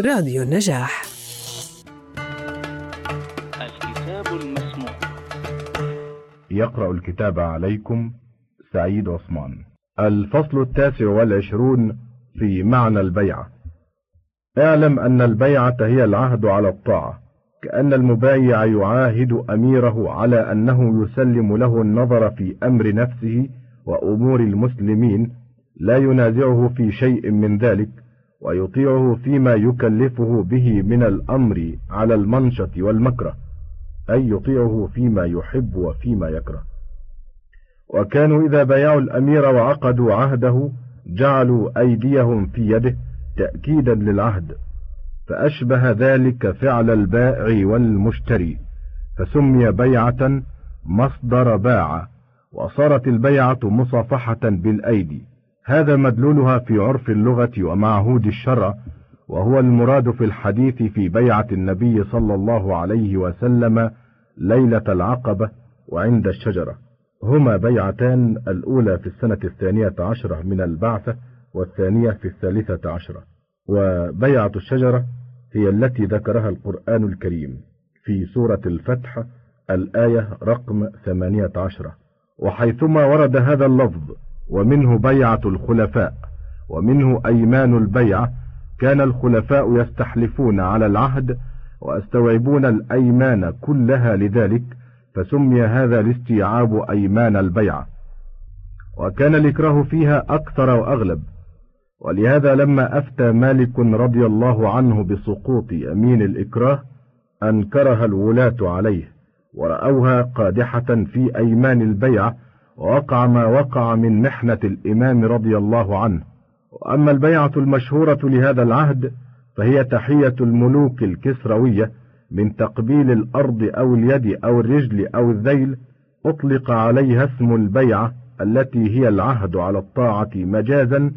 راديو النجاح. الكتاب المسموع. يقرأ الكتاب عليكم سعيد عثمان. الفصل التاسع والعشرون في معنى البيعة. اعلم أن البيعة هي العهد على الطاعة كأن المبايع يعاهد أميره على أنه يسلم له النظر في أمر نفسه وأمور المسلمين لا ينازعه في شيء من ذلك ويطيعه فيما يكلفه به من الأمر على المنشط والمكره أي يطيعه فيما يحب وفيما يكره. وكانوا إذا بايعوا الأمير وعقدوا عهده جعلوا أيديهم في يده تأكيدا للعهد فأشبه ذلك فعل البائع والمشتري فسمي بيعة مصدر باع وصارت البيعة مصافحة بالأيدي. هذا مدلولها في عرف اللغة ومعهود الشرع وهو المراد في الحديث في بيعة النبي صلى الله عليه وسلم ليلة العقبة وعند الشجرة. هما بيعتان الأولى في السنة الثانية عشرة من البعثة والثانية في الثالثة عشرة. وبيعة الشجرة هي التي ذكرها القرآن الكريم في سورة الفتح الآية رقم ثمانية عشرة. وحيثما ورد هذا اللفظ ومنه بيعة الخلفاء ومنه أيمان البيعة. كان الخلفاء يستحلفون على العهد ويستوعبون الأيمان كلها لذلك فسمي هذا الاستيعاب أيمان البيعة. وكان الإكراه فيها أكثر وأغلب. ولهذا لما أفتى مالك رضي الله عنه بسقوط يمين الإكراه أنكرها الولاة عليه ورأوها قادحة في أيمان البيعة ووقع ما وقع من محنة الإمام رضي الله عنه. وأما البيعة المشهورة لهذا العهد فهي تحية الملوك الكسروية من تقبيل الأرض أو اليد أو الرجل أو الذيل أطلق عليها اسم البيعة التي هي العهد على الطاعة مجازا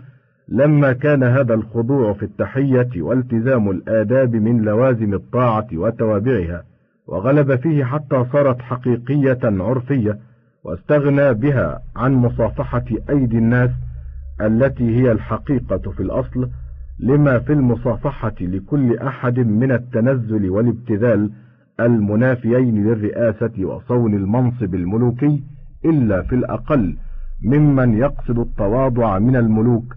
لما كان هذا الخضوع في التحية والتزام الآداب من لوازم الطاعة وتوابعها. وغلب فيه حتى صارت حقيقية عرفية واستغنى بها عن مصافحة أيدي الناس التي هي الحقيقة في الأصل لما في المصافحة لكل أحد من التنزل والابتذال المنافيين للرئاسة وصون المنصب الملوكي إلا في الأقل ممن يقصد التواضع من الملوك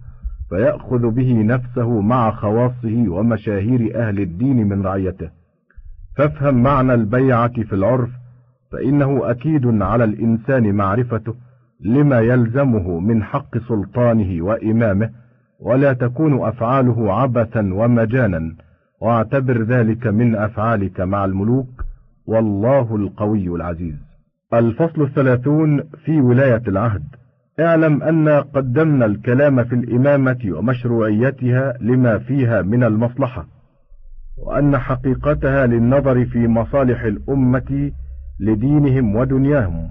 فيأخذ به نفسه مع خواصه ومشاهير أهل الدين من رعيته. فافهم معنى البيعة في العرف فإنه أكيد على الإنسان معرفته لما يلزمه من حق سلطانه وإمامه ولا تكون أفعاله عبثا ومجانا. واعتبر ذلك من أفعالك مع الملوك. والله القوي العزيز. الفصل الثلاثون في ولاية العهد. اعلم أن قدمنا الكلام في الإمامة ومشروعيتها لما فيها من المصلحة وأن حقيقتها للنظر في مصالح الأمة لدينهم ودنياهم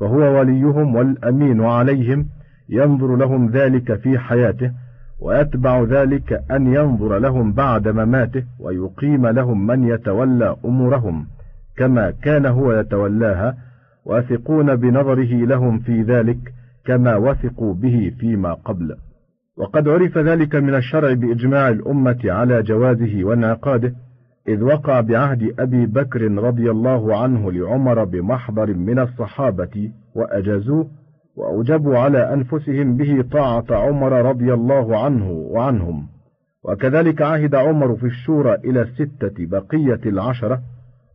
فهو وليهم والأمين عليهم ينظر لهم ذلك في حياته ويتبع ذلك أن ينظر لهم بعد مماته ويقيم لهم من يتولى أمورهم كما كان هو يتولاها واثقون بنظره لهم في ذلك كما وثقوا به فيما قبل. وقد عرف ذلك من الشرع بإجماع الأمة على جوازه وانعقاده إذ وقع بعهد أبي بكر رضي الله عنه لعمر بمحضر من الصحابة وأجازوه وأوجبوا على أنفسهم به طاعة عمر رضي الله عنه وعنهم. وكذلك عهد عمر في الشورى إلى الستة بقية العشرة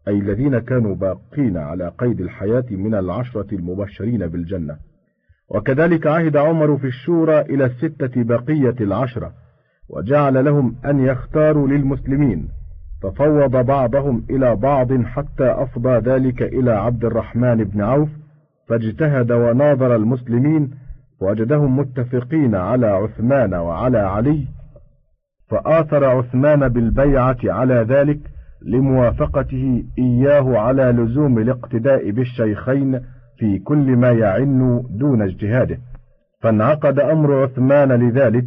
أي الذين كانوا باقين على قيد الحياة من العشرة المبشرين بالجنة. وكذلك عهد عمر في الشورى إلى الستة بقية العشرة وجعل لهم أن يختاروا للمسلمين. ففوض بعضهم إلى بعض حتى أفضى ذلك إلى عبد الرحمن بن عوف فاجتهد وناظر المسلمين وجدهم متفقين على عثمان وعلى علي فآثر عثمان بالبيعة على ذلك لموافقته إياه على لزوم الاقتداء بالشيخين في كل ما يعن دون اجتهاده. فانعقد أمر عثمان لذلك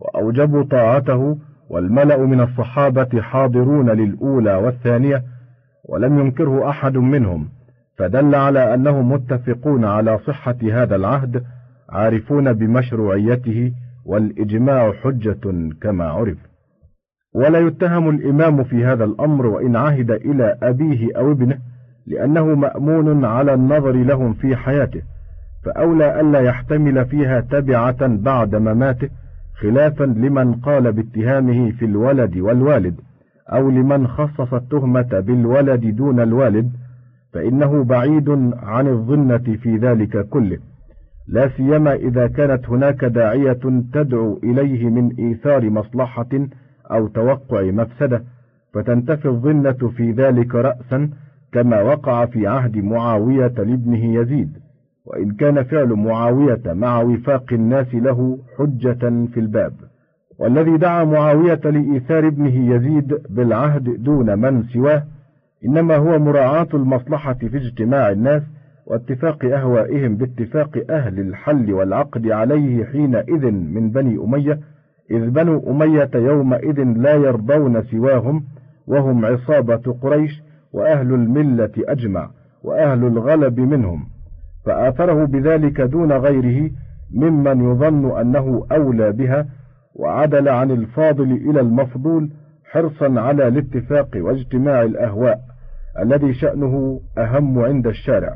وأوجبوا طاعته والملأ من الصحابة حاضرون للأولى والثانية ولم ينكره أحد منهم فدل على أنهم متفقون على صحة هذا العهد عارفون بمشروعيته والإجماع حجة كما عرف. ولا يتهم الإمام في هذا الأمر وإن عهد إلى أبيه أو ابنه لأنه مأمون على النظر لهم في حياته فأولى ألا يحتمل فيها تبعة بعد مماته خلافا لمن قال باتهامه في الولد والوالد أو لمن خصص التهمة بالولد دون الوالد فإنه بعيد عن الظنة في ذلك كله. لا سيما إذا كانت هناك داعية تدعو إليه من إيثار مصلحة أو توقع مفسدة فتنتفي الظنة في ذلك رأسا كما وقع في عهد معاوية لابنه يزيد. وإن كان فعل معاوية مع وفاق الناس له حجة في الباب. والذي دعا معاوية لإيثار ابنه يزيد بالعهد دون من سواه إنما هو مراعاة المصلحة في اجتماع الناس واتفاق أهوائهم باتفاق أهل الحل والعقد عليه حينئذ من بني أمية إذ بنو أمية يومئذ لا يرضون سواهم وهم عصابة قريش وأهل الملة أجمع وأهل الغلب منهم. فآثره بذلك دون غيره ممن يظن أنه أولى بها وعدل عن الفاضل إلى المفضول حرصا على الاتفاق واجتماع الأهواء الذي شأنه أهم عند الشارع.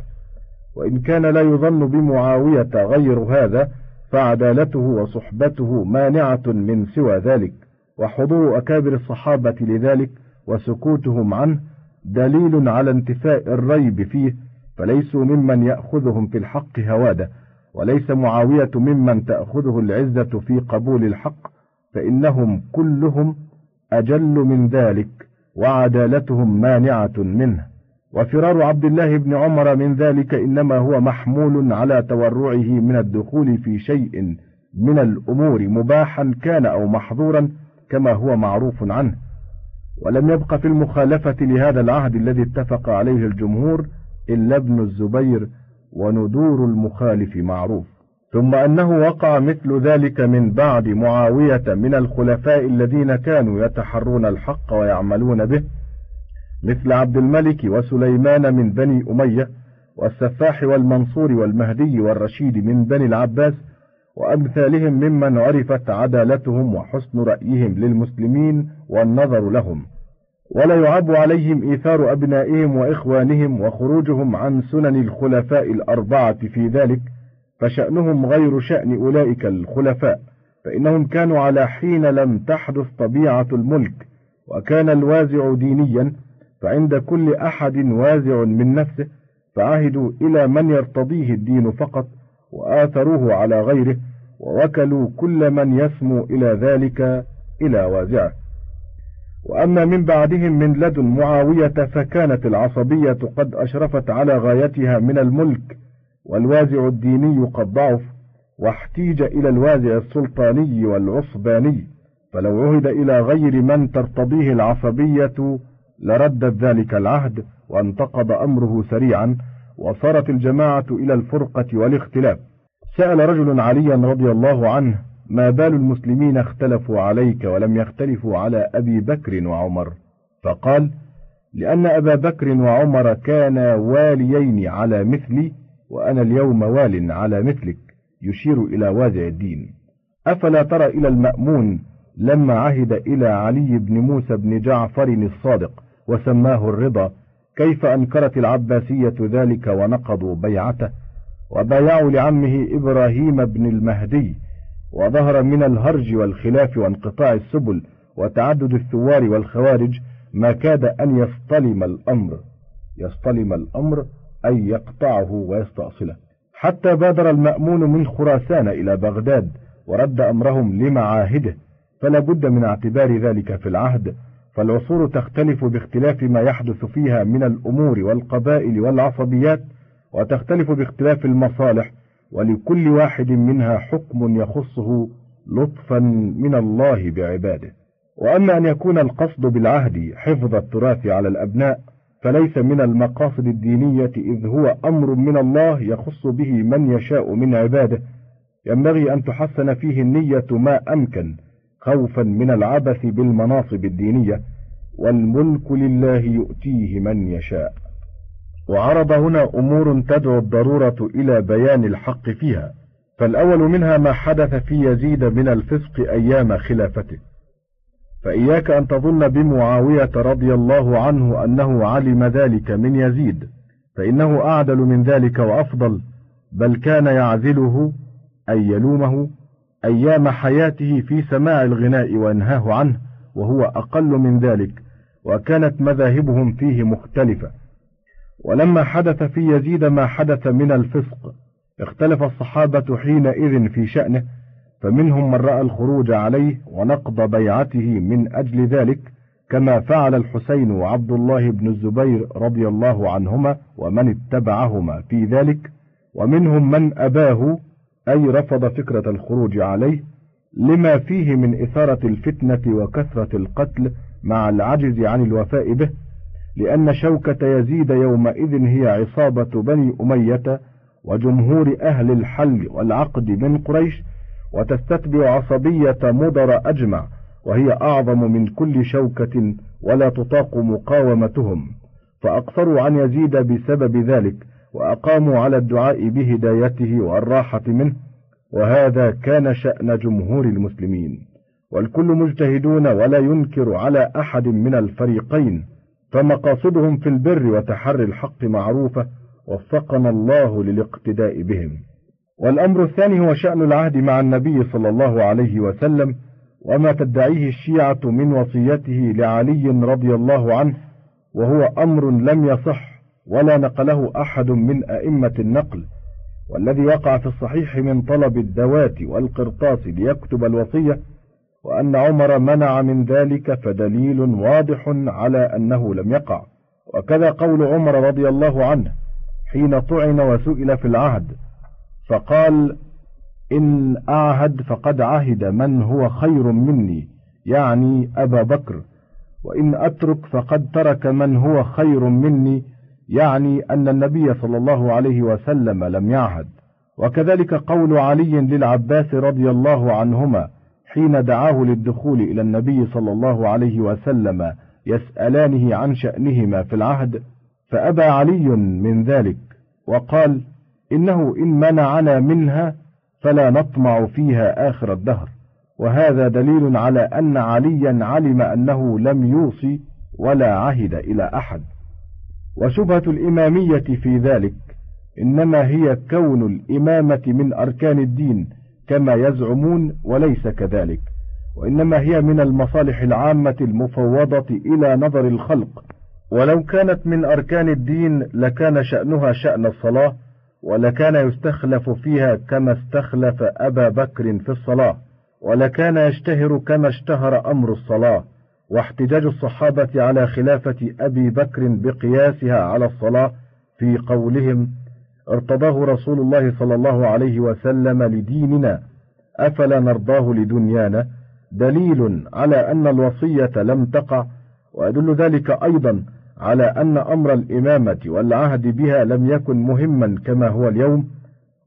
وإن كان لا يظن بمعاوية غير هذا فعدالته وصحبته مانعة من سوى ذلك وحضور أكابر الصحابة لذلك وسكوتهم عنه دليل على انتفاء الريب فيه فليسوا ممن يأخذهم في الحق هوادة وليس معاوية ممن تأخذه العزة في قبول الحق فإنهم كلهم أجل من ذلك وعدالتهم مانعة منه. وفرار عبد الله بن عمر من ذلك إنما هو محمول على تورعه من الدخول في شيء من الأمور مباحا كان أو محظورا كما هو معروف عنه. ولم يبق في المخالفة لهذا العهد الذي اتفق عليه الجمهور إلا ابن الزبير وندور المخالف معروف. ثم أنه وقع مثل ذلك من بعد معاوية من الخلفاء الذين كانوا يتحرون الحق ويعملون به مثل عبد الملك وسليمان من بني أمية والسفاح والمنصور والمهدي والرشيد من بني العباس وأمثالهم ممن عرفت عدالتهم وحسن رأيهم للمسلمين والنظر لهم. ولا يعب عليهم إيثار أبنائهم وإخوانهم وخروجهم عن سنن الخلفاء الأربعة في ذلك فشأنهم غير شأن أولئك الخلفاء فإنهم كانوا على حين لم تحدث طبيعة الملك وكان الوازع دينيا فعند كل أحد وازع من نفسه فعهدوا إلى من يرتضيه الدين فقط وآثروه على غيره ووكلوا كل من يسمو إلى ذلك إلى وازعه. وأما من بعدهم من لدن معاوية فكانت العصبية قد أشرفت على غايتها من الملك والوازع الديني قد ضعف واحتيج إلى الوازع السلطاني والعصباني فلو عهد إلى غير من ترتضيه العصبية لردت ذلك العهد وانتقض أمره سريعا وصارت الجماعة إلى الفرقة والاختلاف. سأل رجل عليا رضي الله عنه ما بال المسلمين اختلفوا عليك ولم يختلفوا على أبي بكر وعمر. فقال لأن أبا بكر وعمر كانا واليين على مثلي وأنا اليوم وال على مثلك يشير إلى وازع الدين. أفلا ترى إلى المأمون لما عهد إلى علي بن موسى بن جعفر الصادق وسماه الرضا كيف أنكرت العباسية ذلك ونقضوا بيعته. وبايعوا لعمه إبراهيم بن المهدي وظهر من الهرج والخلاف وانقطاع السبل وتعدد الثوار والخوارج ما كاد أن يصطلم الأمر. يصطلم الأمر أي يقطعه ويستأصله. حتى بادر المأمون من خراسان إلى بغداد ورد أمرهم لمعاهده فلا بد من اعتبار ذلك في العهد فالعصور تختلف باختلاف ما يحدث فيها من الأمور والقبائل والعصبيات وتختلف باختلاف المصالح ولكل واحد منها حكم يخصه لطفا من الله بعباده. وأما أن يكون القصد بالعهد حفظ التراث على الأبناء فليس من المقاصد الدينية إذ هو أمر من الله يخص به من يشاء من عباده. ينبغي أن تحسن فيه النية ما أمكن خوفا من العبث بالمناصب الدينية والملك لله يؤتيه من يشاء. وعرض هنا أمور تدعو الضرورة إلى بيان الحق فيها فالأول منها ما حدث في يزيد من الفسق أيام خلافته. فإياك أن تظن بمعاوية رضي الله عنه أنه علم ذلك من يزيد فإنه أعدل من ذلك وأفضل بل كان يعزله أي يلومه أيام حياته في سماع الغناء وينهاه عنه وهو أقل من ذلك وكانت مذاهبهم فيه مختلفة. ولما حدث في يزيد ما حدث من الفسق اختلف الصحابة حينئذ في شأنه فمنهم من رأى الخروج عليه ونقض بيعته من أجل ذلك كما فعل الحسين وعبد الله بن الزبير رضي الله عنهما ومن اتبعهما في ذلك ومنهم من أباه أي رفض فكرة الخروج عليه لما فيه من إثارة الفتنة وكثرة القتل مع العجز عن الوفاء به لأن شوكة يزيد يومئذ هي عصابة بني أمية وجمهور أهل الحل والعقد من قريش وتستتبع عصبية مضر أجمع وهي أعظم من كل شوكة ولا تطاق مقاومتهم. فأقصروا عن يزيد بسبب ذلك وأقاموا على الدعاء بهدايته والراحة منه وهذا كان شأن جمهور المسلمين. والكل مجتهدون ولا ينكر على أحد من الفريقين. فمقاصدهم في البر وتحري الحق معروفة وفقنا الله للاقتداء بهم. والأمر الثاني هو شأن العهد مع النبي صلى الله عليه وسلم وما تدعيه الشيعة من وصيته لعلي رضي الله عنه وهو أمر لم يصح ولا نقله أحد من أئمة النقل والذي وقع في الصحيح من طلب الذوات والقرطاس ليكتب الوصية وأن عمر منع من ذلك فدليل واضح على أنه لم يقع. وكذا قول عمر رضي الله عنه حين طعن وسئل في العهد فقال إن أعهد فقد عهد من هو خير مني يعني أبا بكر. وإن أترك فقد ترك من هو خير مني يعني أن النبي صلى الله عليه وسلم لم يعهد. وكذلك قول علي للعباس رضي الله عنهما حين دعاه للدخول إلى النبي صلى الله عليه وسلم يسألانه عن شأنهما في العهد فأبى علي من ذلك وقال إنه إن منعنا منها فلا نطمع فيها آخر الدهر وهذا دليل على أن عليا علم أنه لم يوصي ولا عهد إلى أحد. وشبهة الإمامية في ذلك إنما هي كون الإمامة من أركان الدين كما يزعمون وليس كذلك. وإنما هي من المصالح العامة المفوضة إلى نظر الخلق. ولو كانت من أركان الدين لكان شأنها شأن الصلاة ولكان يستخلف فيها كما استخلف أبا بكر في الصلاة ولكان يشتهر كما اشتهر أمر الصلاة. واحتجاج الصحابة على خلافة أبي بكر بقياسها على الصلاة في قولهم ارتضاه رسول الله صلى الله عليه وسلم لديننا أفلا نرضاه لدنيانا؟ دليل على أن الوصية لم تقع ويدل ذلك أيضا على أن أمر الإمامة والعهد بها لم يكن مهما كما هو اليوم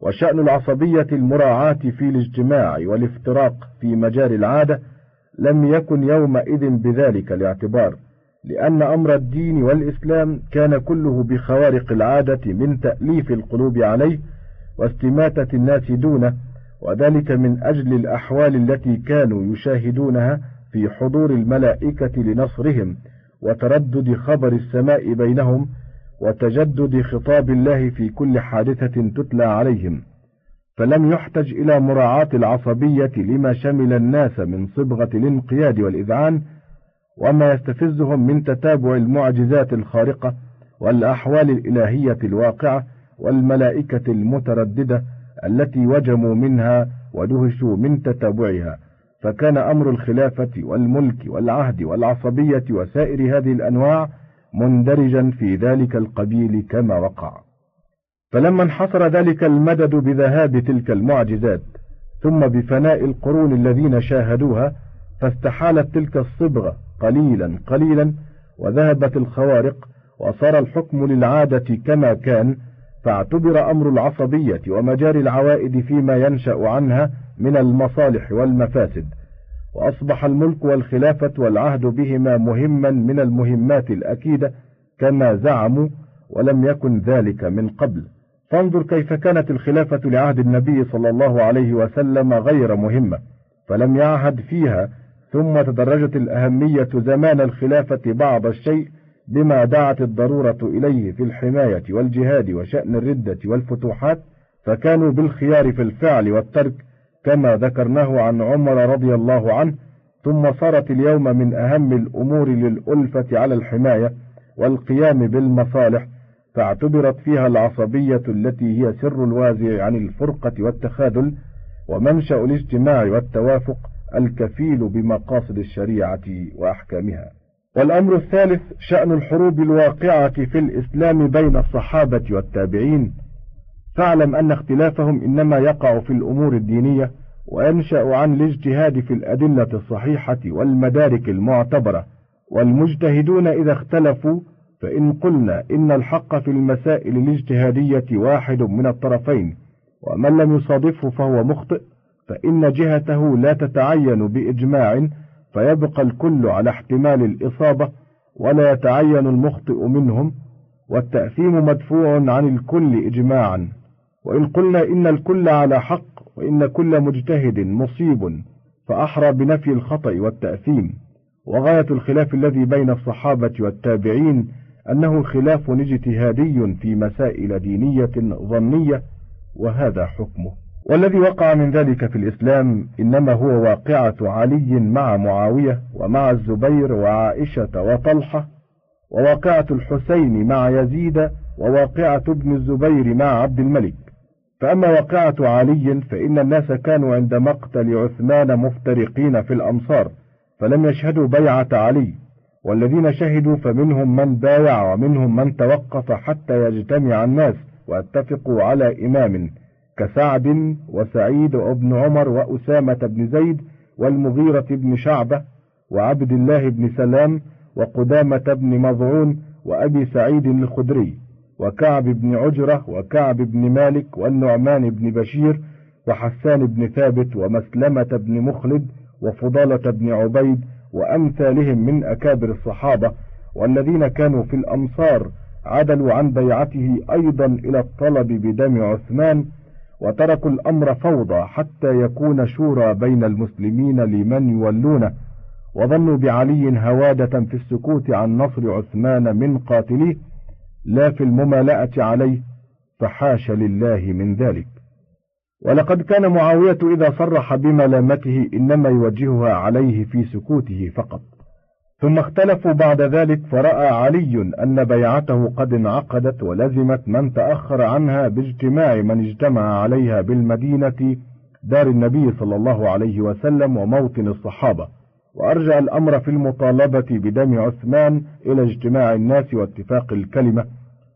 وشأن العصبية المراعاة في الاجتماع والافتراق في مجال العادة لم يكن يومئذ بذلك الاعتبار. لأن أمر الدين والإسلام كان كله بخوارق العادة من تأليف القلوب عليه واستماتة الناس دونه وذلك من أجل الأحوال التي كانوا يشاهدونها في حضور الملائكة لنصرهم وتردد خبر السماء بينهم وتجدد خطاب الله في كل حادثة تتلى عليهم. فلم يحتج إلى مراعاة العصبية لما شمل الناس من صبغة الانقياد والإذعان وما يستفزهم من تتابع المعجزات الخارقة والأحوال الإلهية الواقعة والملائكة المترددة التي وجموا منها ودهشوا من تتابعها. فكان أمر الخلافة والملك والعهد والعصبية وسائر هذه الأنواع مندرجا في ذلك القبيل كما وقع. فلما انحصر ذلك المدد بذهاب تلك المعجزات ثم بفناء القرون الذين شاهدوها فاستحالت تلك الصبغة قليلا قليلا وذهبت الخوارق وصار الحكم للعادة كما كان فاعتبر أمر العصبية ومجاري العوائد فيما ينشأ عنها من المصالح والمفاسد وأصبح الملك والخلافة والعهد بهما مهما من المهمات الأكيدة كما زعموا ولم يكن ذلك من قبل. فانظر كيف كانت الخلافة لعهد النبي صلى الله عليه وسلم غير مهمة فلم يعهد فيها ثم تدرجت الأهمية زمان الخلافة بعض الشيء بما دعت الضرورة إليه في الحماية والجهاد وشأن الردة والفتوحات فكانوا بالخيار في الفعل والترك كما ذكرناه عن عمر رضي الله عنه ثم صارت اليوم من أهم الأمور للألفة على الحماية والقيام بالمصالح فاعتبرت فيها العصبية التي هي سر الوازع عن الفرقة والتخاذل ومنشأ الاجتماع والتوافق الكفيل بمقاصد الشريعة وأحكامها. والأمر الثالث شأن الحروب الواقعة في الإسلام بين الصحابة والتابعين. فاعلم أن اختلافهم إنما يقع في الأمور الدينية وينشأ عن الاجتهاد في الأدلة الصحيحة والمدارك المعتبرة. والمجتهدون إذا اختلفوا فإن قلنا إن الحق في المسائل الاجتهادية واحد من الطرفين ومن لم يصادفه فهو مخطئ. فإن جهته لا تتعين بإجماع فيبقى الكل على احتمال الإصابة ولا يتعين المخطئ منهم والتأثيم مدفوع عن الكل إجماعا. وإن قلنا إن الكل على حق وإن كل مجتهد مصيب فأحرى بنفي الخطأ والتأثيم. وغاية الخلاف الذي بين الصحابة والتابعين أنه خلاف اجتهادي في مسائل دينية ظنية وهذا حكمه. والذي وقع من ذلك في الإسلام إنما هو واقعة علي مع معاوية ومع الزبير وعائشة وطلحة وواقعة الحسين مع يزيد وواقعة ابن الزبير مع عبد الملك. فأما واقعة علي فإن الناس كانوا عند مقتل عثمان مفترقين في الأمصار فلم يشهدوا بيعة علي. والذين شهدوا فمنهم من بايع ومنهم من توقف حتى يجتمع الناس واتفقوا على إمام. كسعد وسعيد وابن عمر وأسامة بن زيد والمغيرة بن شعبة وعبد الله بن سلام وقدامة بن مضعون وأبي سعيد الخدري وكعب بن عجرة وكعب بن مالك والنعمان بن بشير وحسان بن ثابت ومسلمة بن مخلد وفضالة بن عبيد وأمثالهم من أكابر الصحابة والذين كانوا في الأمصار عدلوا عن بيعته أيضا إلى الطلب بدم عثمان وتركوا الأمر فوضى حتى يكون شورى بين المسلمين لمن يولونه. وظنوا بعلي هوادة في السكوت عن نصر عثمان من قاتليه. لا في الممالأة عليه فحاش لله من ذلك. ولقد كان معاوية إذا صرح بملامته إنما يوجهها عليه في سكوته فقط. ثم اختلفوا بعد ذلك فرأى علي أن بيعته قد انعقدت ولزمت من تأخر عنها باجتماع من اجتمع عليها بالمدينة دار النبي صلى الله عليه وسلم وموطن الصحابة. وأرجع الأمر في المطالبة بدم عثمان إلى اجتماع الناس واتفاق الكلمة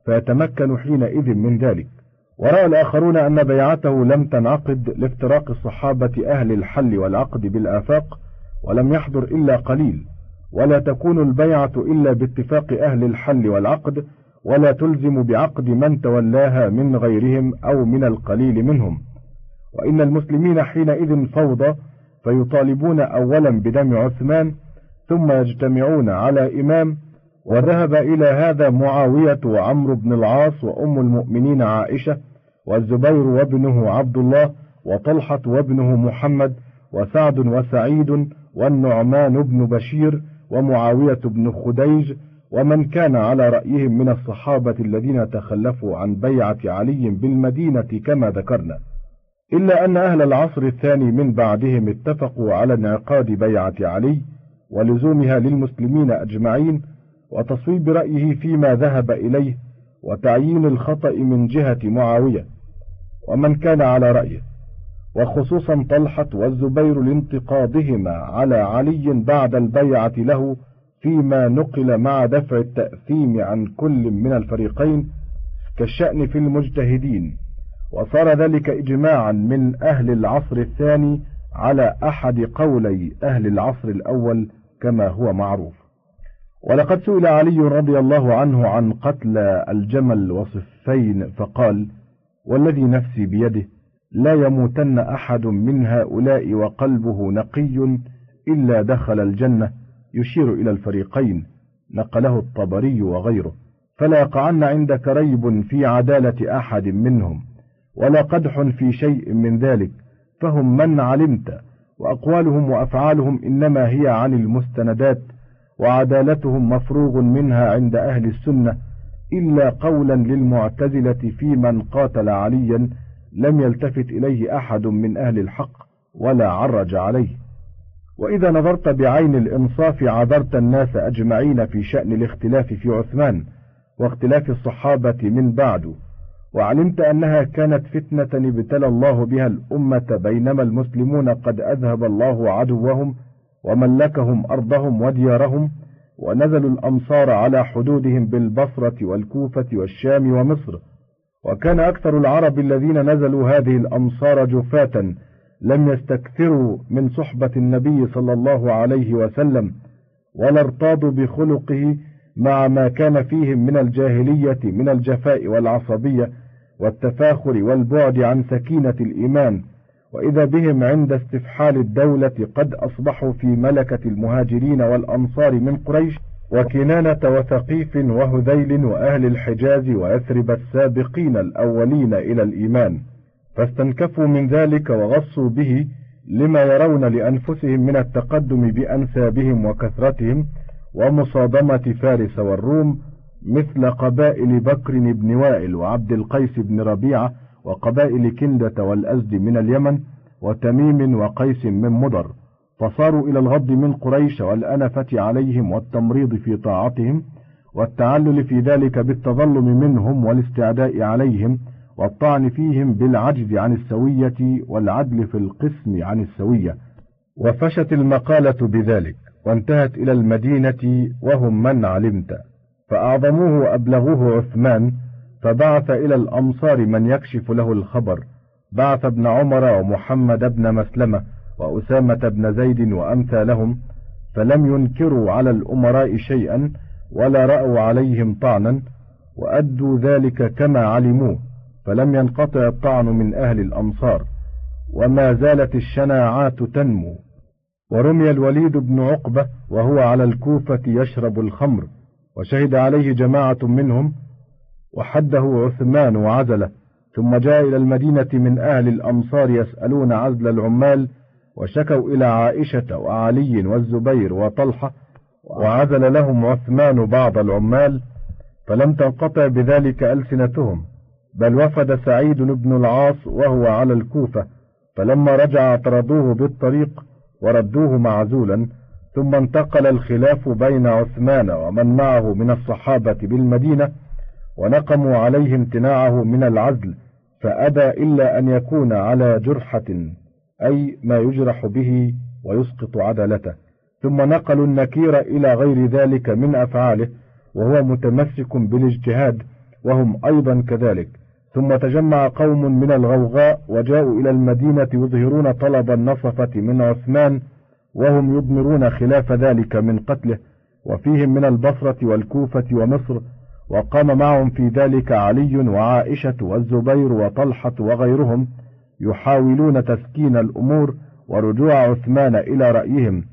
فيتمكن حينئذ من ذلك. ورأى الآخرون أن بيعته لم تنعقد لافتراق الصحابة أهل الحل والعقد بالآفاق ولم يحضر إلا قليل. ولا تكون البيعة إلا باتفاق أهل الحل والعقد ولا تلزم بعقد من تولاها من غيرهم أو من القليل منهم. وإن المسلمين حينئذ فوضى فيطالبون أولا بدم عثمان ثم يجتمعون على إمام وذهب إلى هذا معاوية وعمرو بن العاص وأم المؤمنين عائشة والزبير وابنه عبد الله وطلحة وابنه محمد وسعد وسعيد والنعمان بن بشير ومعاوية بن خديج ومن كان على رأيهم من الصحابة الذين تخلفوا عن بيعة علي بالمدينة كما ذكرنا. إلا أن أهل العصر الثاني من بعدهم اتفقوا على انعقاد بيعة علي ولزومها للمسلمين أجمعين وتصويب رأيه فيما ذهب إليه وتعيين الخطأ من جهة معاوية. ومن كان على رأيه وخصوصا طلحة والزبير لانتقاضهما على علي بعد البيعة له فيما نقل مع دفع التأثيم عن كل من الفريقين كالشأن في المجتهدين وصار ذلك إجماعا من أهل العصر الثاني على أحد قولي أهل العصر الأول كما هو معروف. ولقد سئل علي رضي الله عنه عن قتل الجمل وصفين فقال والذي نفسي بيده لا يموتن أحد من هؤلاء وقلبه نقي إلا دخل الجنة يشير إلى الفريقين نقله الطبري وغيره. فلا يقعن عندك ريب في عدالة أحد منهم ولا قدح في شيء من ذلك فهم من علمت وأقوالهم وأفعالهم إنما هي عن المستندات وعدالتهم مفروغ منها عند أهل السنة إلا قولا للمعتزلة في من قاتل عليا لم يلتفت إليه أحد من أهل الحق ولا عرج عليه. وإذا نظرت بعين الإنصاف عذرت الناس أجمعين في شأن الاختلاف في عثمان واختلاف الصحابة من بعد وعلمت أنها كانت فتنة ابتلى الله بها الأمة بينما المسلمون قد أذهب الله عدوهم وملكهم أرضهم وديارهم ونزلوا الأمصار على حدودهم بالبصرة والكوفة والشام ومصر. وكان أكثر العرب الذين نزلوا هذه الأمصار جفاة لم يستكثروا من صحبة النبي صلى الله عليه وسلم ولا ارتاضوا بخلقه مع ما كان فيهم من الجاهلية من الجفاء والعصبية والتفاخر والبعد عن سكينة الإيمان. وإذا بهم عند استفحال الدولة قد أصبحوا في ملكة المهاجرين والأنصار من قريش وكنانة وثقيف وهذيل وأهل الحجاز ويثرب السابقين الأولين إلى الإيمان فاستنكفوا من ذلك وغصوا به لما يرون لأنفسهم من التقدم بأنسابهم وكثرتهم ومصادمة فارس والروم مثل قبائل بكر بن وائل وعبد القيس بن ربيعة وقبائل كندة والأزد من اليمن وتميم وقيس من مضر. فصاروا إلى الغض من قريش والأنفة عليهم والتمريض في طاعتهم والتعلل في ذلك بالتظلم منهم والاستعداء عليهم والطعن فيهم بالعجز عن السوية والعدل في القسم عن السوية. وفشت المقالة بذلك وانتهت إلى المدينة وهم من علمت. فأعظموه وأبلغوه عثمان فبعث إلى الأمصار من يكشف له الخبر. بعث ابن عمر ومحمد بن مسلمة وأسامة بن زيد وأمثالهم فلم ينكروا على الأمراء شيئا ولا رأوا عليهم طعنا وأدوا ذلك كما علموه فلم ينقطع الطعن من أهل الأمصار وما زالت الشناعات تنمو. ورمي الوليد بن عقبة وهو على الكوفة يشرب الخمر وشهد عليه جماعة منهم وحده عثمان وعزلة ثم جاء إلى المدينة من أهل الأمصار يسألون عزل العمال وشكوا إلى عائشة وعلي والزبير وطلحة وعزل لهم عثمان بعض العمال فلم تنقطع بذلك ألسنتهم بل وفد سعيد بن العاص وهو على الكوفة فلما رجع اطردوه بالطريق وردوه معزولا ثم انتقل الخلاف بين عثمان ومن معه من الصحابة بالمدينة ونقموا عليه امتناعه من العزل فأبى إلا أن يكون على جرحة. أي ما يجرح به ويسقط عدلته. ثم نقلوا النكير إلى غير ذلك من أفعاله وهو متمسك بالاجتهاد وهم أيضا كذلك. ثم تجمع قوم من الغوغاء وجاءوا إلى المدينة يظهرون طلب النصفة من عثمان وهم يضمرون خلاف ذلك من قتله. وفيهم من البصرة والكوفة ومصر وقام معهم في ذلك علي وعائشة والزبير وطلحة وغيرهم. يحاولون تسكين الأمور ورجوع عثمان إلى رأيهم.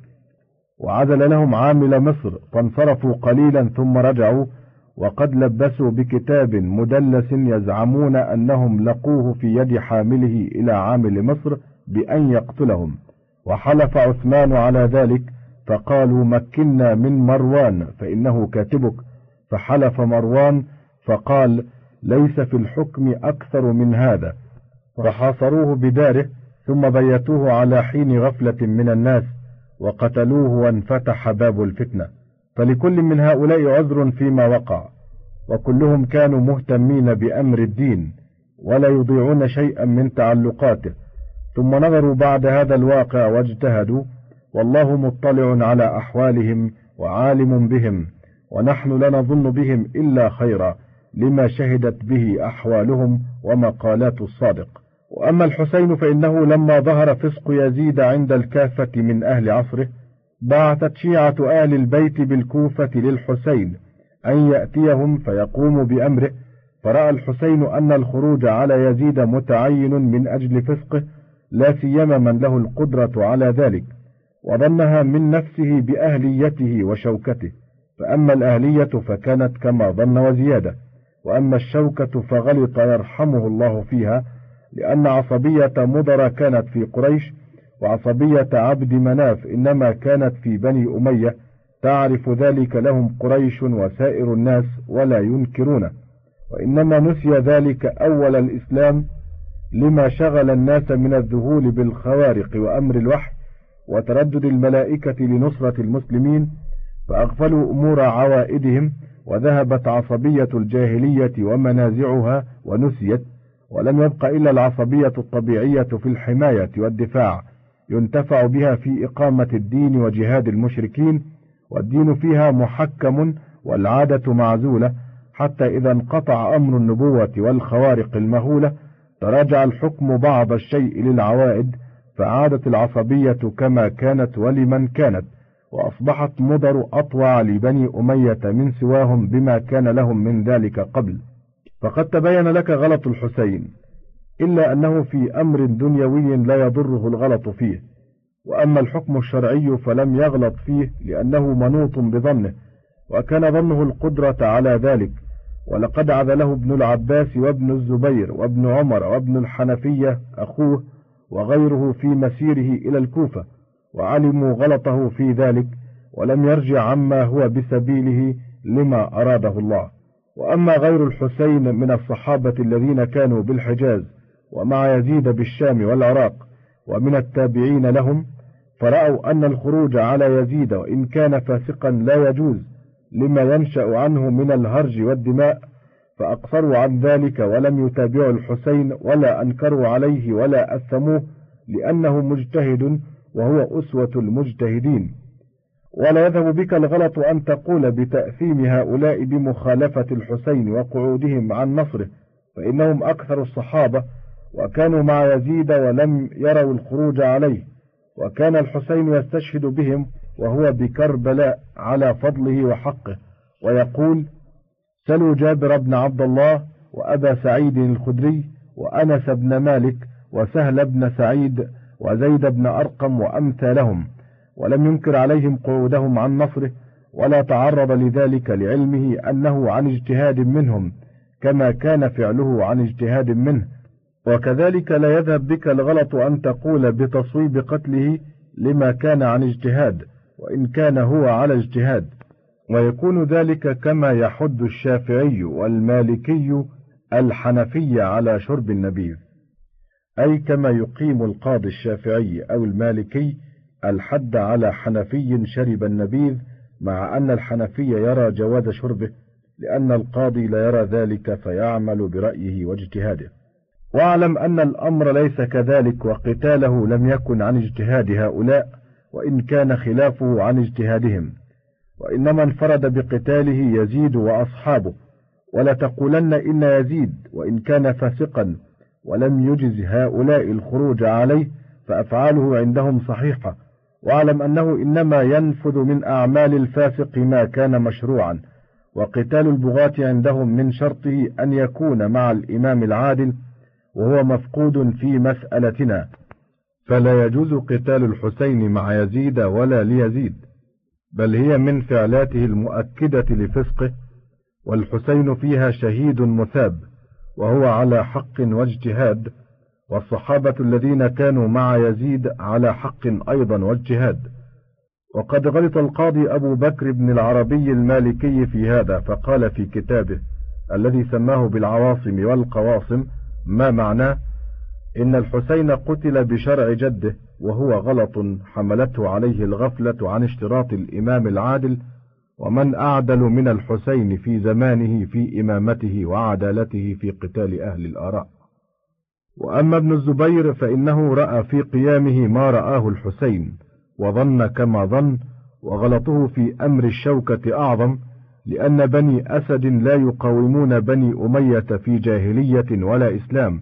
وعزل لهم عامل مصر فانصرفوا قليلا ثم رجعوا وقد لبسوا بكتاب مدلس يزعمون أنهم لقوه في يد حامله إلى عامل مصر بأن يقتلهم. وحلف عثمان على ذلك فقالوا مكنا من مروان فإنه كاتبك. فحلف مروان فقال ليس في الحكم أكثر من هذا. فحاصروه بداره ثم بيتوه على حين غفلة من الناس وقتلوه وانفتح باب الفتنة. فلكل من هؤلاء عذر فيما وقع. وكلهم كانوا مهتمين بأمر الدين ولا يضيعون شيئا من تعلقاته. ثم نظروا بعد هذا الواقع واجتهدوا والله مطلع على أحوالهم وعالم بهم ونحن لا نظن بهم إلا خيرا لما شهدت به أحوالهم ومقالات الصادق. وأما الحسين فإنه لما ظهر فسق يزيد عند الكافة من أهل عصره بعثت شيعة آل البيت بالكوفة للحسين أن يأتيهم فيقوم بأمره. فرأى الحسين أن الخروج على يزيد متعين من أجل فسقه لا سيما من له القدرة على ذلك وظنها من نفسه بأهليته وشوكته. فأما الأهلية فكانت كما ظن وزيادة وأما الشوكة فغلط يرحمه الله فيها لأن عصبية مضر كانت في قريش وعصبية عبد مناف إنما كانت في بني أمية. تعرف ذلك لهم قريش وسائر الناس ولا ينكرونه وإنما نسي ذلك أول الإسلام لما شغل الناس من الذهول بالخوارق وأمر الوحي وتردد الملائكة لنصرة المسلمين فأغفلوا أمور عوائدهم وذهبت عصبية الجاهلية ومنازعها ونسيت. ولم يبق إلا العصبية الطبيعية في الحماية والدفاع ينتفع بها في إقامة الدين وجهاد المشركين والدين فيها محكم والعادة معزولة حتى إذا انقطع أمر النبوة والخوارق المهولة تراجع الحكم بعض الشيء للعوائد فعادت العصبية كما كانت ولمن كانت وأصبحت مضر أطوع لبني أمية من سواهم بما كان لهم من ذلك قبل. فقد تبين لك غلط الحسين إلا أنه في أمر دنيوي لا يضره الغلط فيه وأما الحكم الشرعي فلم يغلط فيه لأنه منوط بظنه وكان ظنه القدرة على ذلك ولقد عذله ابن العباس وابن الزبير وابن عمر وابن الحنفية أخوه وغيره في مسيره إلى الكوفة وعلموا غلطه في ذلك ولم يرجع عما هو بسبيله لما أراده الله. وأما غير الحسين من الصحابة الذين كانوا بالحجاز ومع يزيد بالشام والعراق ومن التابعين لهم فرأوا أن الخروج على يزيد وإن كان فاسقا لا يجوز لما ينشأ عنه من الهرج والدماء فأقصروا عن ذلك ولم يتابعوا الحسين ولا أنكروا عليه ولا أثموه لأنه مجتهد وهو أسوة المجتهدين. ولا يذهب بك الغلط أن تقول بتأثيم هؤلاء بمخالفة الحسين وقعودهم عن نصره فإنهم أكثر الصحابة وكانوا مع يزيد ولم يروا الخروج عليه وكان الحسين يستشهد بهم وهو بكربلاء على فضله وحقه ويقول سلوا جابر بن عبد الله وأبا سعيد الخدري وأنس بن مالك وسهل بن سعيد وزيد بن أرقم وأمثالهم. ولم ينكر عليهم قعودهم عن نصره ولا تعرض لذلك لعلمه أنه عن اجتهاد منهم كما كان فعله عن اجتهاد منه. وكذلك لا يذهب بك الغلط أن تقول بتصويب قتله لما كان عن اجتهاد وإن كان هو على اجتهاد. ويكون ذلك كما يحد الشافعي والمالكي الحنفي على شرب النبيذ. أي كما يقيم القاضي الشافعي أو المالكي الحد على حنفي شرب النبيذ مع أن الحنفي يرى جواز شربه لأن القاضي لا يرى ذلك فيعمل برأيه واجتهاده. واعلم أن الأمر ليس كذلك وقتاله لم يكن عن اجتهاد هؤلاء وإن كان خلافه عن اجتهادهم. وإنما انفرد بقتاله يزيد وأصحابه. ولا تقولن إن يزيد وإن كان فاسقا ولم يجز هؤلاء الخروج عليه فأفعاله عندهم صحيحة. واعلم أنه إنما ينفذ من أعمال الفاسق ما كان مشروعا وقتال البغاة عندهم من شرطه أن يكون مع الإمام العادل وهو مفقود في مسألتنا. فلا يجوز قتال الحسين مع يزيد ولا ليزيد بل هي من فعلاته المؤكدة لفسقه والحسين فيها شهيد مثاب وهو على حق واجتهاد والصحابة الذين كانوا مع يزيد على حق أيضا واجتهاد وقد غلط القاضي أبو بكر بن العربي المالكي في هذا فقال في كتابه الذي سماه بالعواصم والقواصم ما معناه؟ إن الحسين قتل بشرع جده وهو غلط حملته عليه الغفلة عن اشتراط الإمام العادل ومن أعدل من الحسين في زمانه في إمامته وعدالته في قتال أهل الآراء. وأما ابن الزبير فإنه رأى في قيامه ما رآه الحسين وظن كما ظن وغلطه في أمر الشوكة أعظم لأن بني أسد لا يقاومون بني أمية في جاهلية ولا إسلام.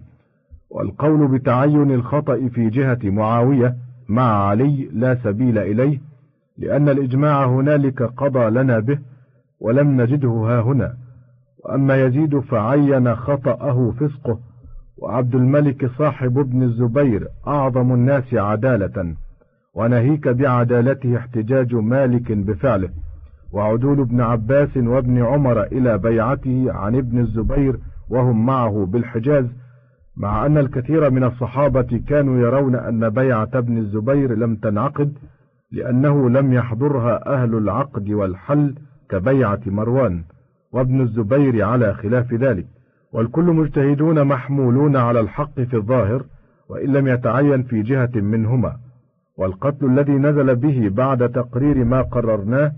والقول بتعين الخطأ في جهة معاوية مع علي لا سبيل إليه لأن الإجماع هنالك قضى لنا به ولم نجده ها هنا. وأما يزيد فعين خطأه فسقه وعبد الملك صاحب ابن الزبير أعظم الناس عدالة ونهيك بعدالته احتجاج مالك بفعله. وعدول ابن عباس وابن عمر إلى بيعته عن ابن الزبير وهم معه بالحجاز مع أن الكثير من الصحابة كانوا يرون أن بيعة ابن الزبير لم تنعقد لأنه لم يحضرها أهل العقد والحل كبيعة مروان وابن الزبير على خلاف ذلك. والكل مجتهدون محمولون على الحق في الظاهر وإن لم يتعين في جهة منهما. والقتل الذي نزل به بعد تقرير ما قررناه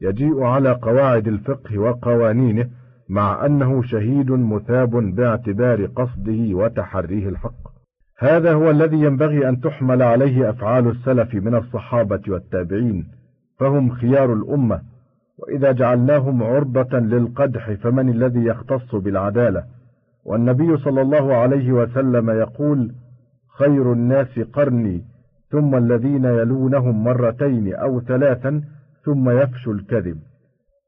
يجيء على قواعد الفقه وقوانينه مع أنه شهيد مثاب باعتبار قصده وتحريه الحق. هذا هو الذي ينبغي أن تحمل عليه أفعال السلف من الصحابة والتابعين فهم خيار الأمة وإذا جعلناهم عرضة للقدح فمن الذي يختص بالعدالة؟ والنبي صلى الله عليه وسلم يقول خير الناس قرني ثم الذين يلونهم مرتين أو ثلاثا ثم يفشو الكذب.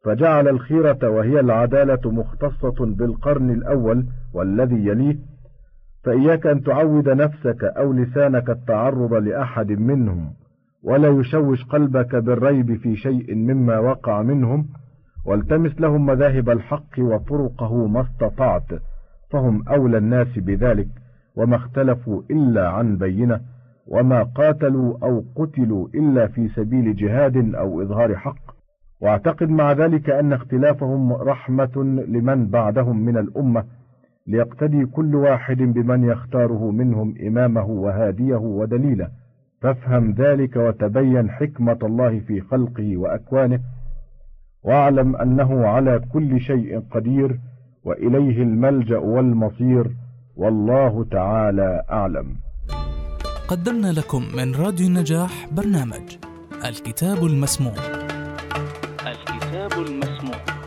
فجعل الخيرة وهي العدالة مختصة بالقرن الأول والذي يليه. فإياك أن تعود نفسك أو لسانك التعرض لأحد منهم. ولا يشوش قلبك بالريب في شيء مما وقع منهم والتمس لهم مذاهب الحق وطرقه ما استطعت فهم أولى الناس بذلك وما اختلفوا إلا عن بينة وما قاتلوا أو قتلوا إلا في سبيل جهاد أو إظهار حق. واعتقد مع ذلك أن اختلافهم رحمة لمن بعدهم من الأمة ليقتدي كل واحد بمن يختاره منهم إمامه وهاديه ودليله. فافهم ذلك وتبين حكمة الله في خلقه وأكوانه واعلم أنه على كل شيء قدير وإليه الملجأ والمصير والله تعالى أعلم. قدمنا لكم من راديو النجاح برنامج الكتاب المسموع. الكتاب المسموع.